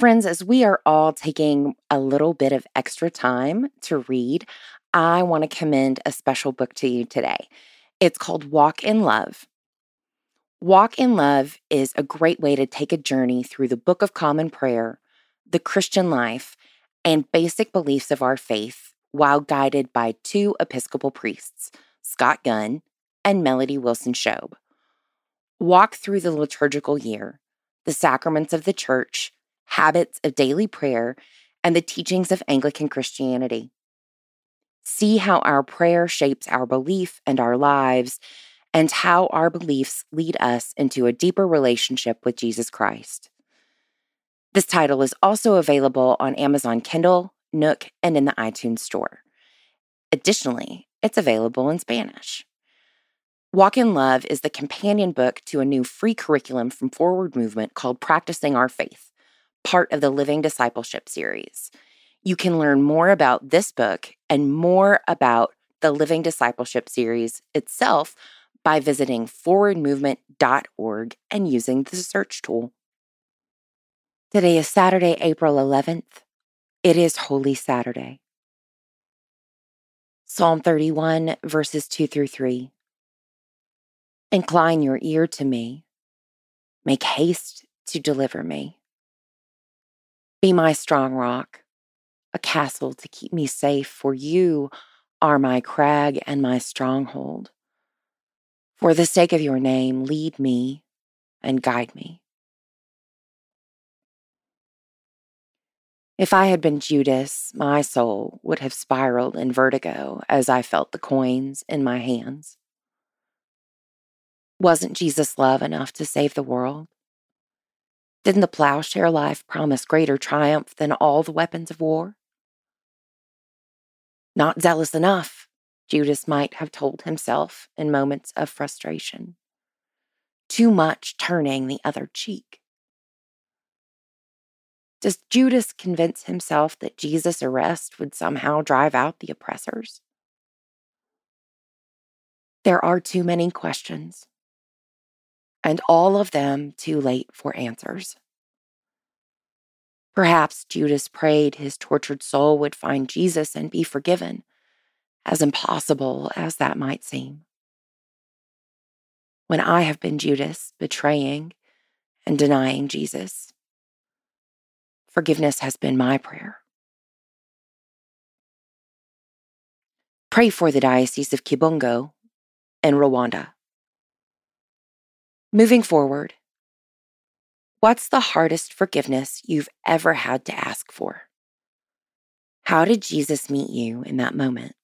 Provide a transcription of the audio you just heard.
Friends, as we are all taking a little bit of extra time to read, I want to commend a special book to you today. It's called Walk in Love. Walk in Love is a great way to take a journey through the Book of Common Prayer, the Christian life, and basic beliefs of our faith while guided by two Episcopal priests, Scott Gunn and Melody Wilson Shobe. Walk through the liturgical year, the sacraments of the church, habits of daily prayer, and the teachings of Anglican Christianity. See how our prayer shapes our belief and our lives, and how our beliefs lead us into a deeper relationship with Jesus Christ. This title is also available on Amazon Kindle, Nook, and in the iTunes Store. Additionally, it's available in Spanish. Walk in Love is the companion book to a new free curriculum from Forward Movement called Practicing Our Faith part of the Living Discipleship series. You can learn more about this book and more about the Living Discipleship series itself by visiting forwardmovement.org and using the search tool. Today is Saturday, April 11th. It is Holy Saturday. Psalm 31, verses 2 through 3. Incline your ear to me. Make haste to deliver me. Be my strong rock, a castle to keep me safe, for you are my crag and my stronghold. For the sake of your name, lead me and guide me. If I had been Judas, my soul would have spiraled in vertigo as I felt the coins in my hands. Wasn't Jesus' love enough to save the world? Didn't the plowshare life promise greater triumph than all the weapons of war? Not zealous enough, Judas might have told himself in moments of frustration. Too much turning the other cheek. Does Judas convince himself that Jesus' arrest would somehow drive out the oppressors? There are too many questions and all of them too late for answers. Perhaps Judas prayed his tortured soul would find Jesus and be forgiven, as impossible as that might seem. When I have been Judas, betraying and denying Jesus, forgiveness has been my prayer. Pray for the Diocese of Kibungo and Rwanda. Moving forward, what's the hardest forgiveness you've ever had to ask for? How did Jesus meet you in that moment?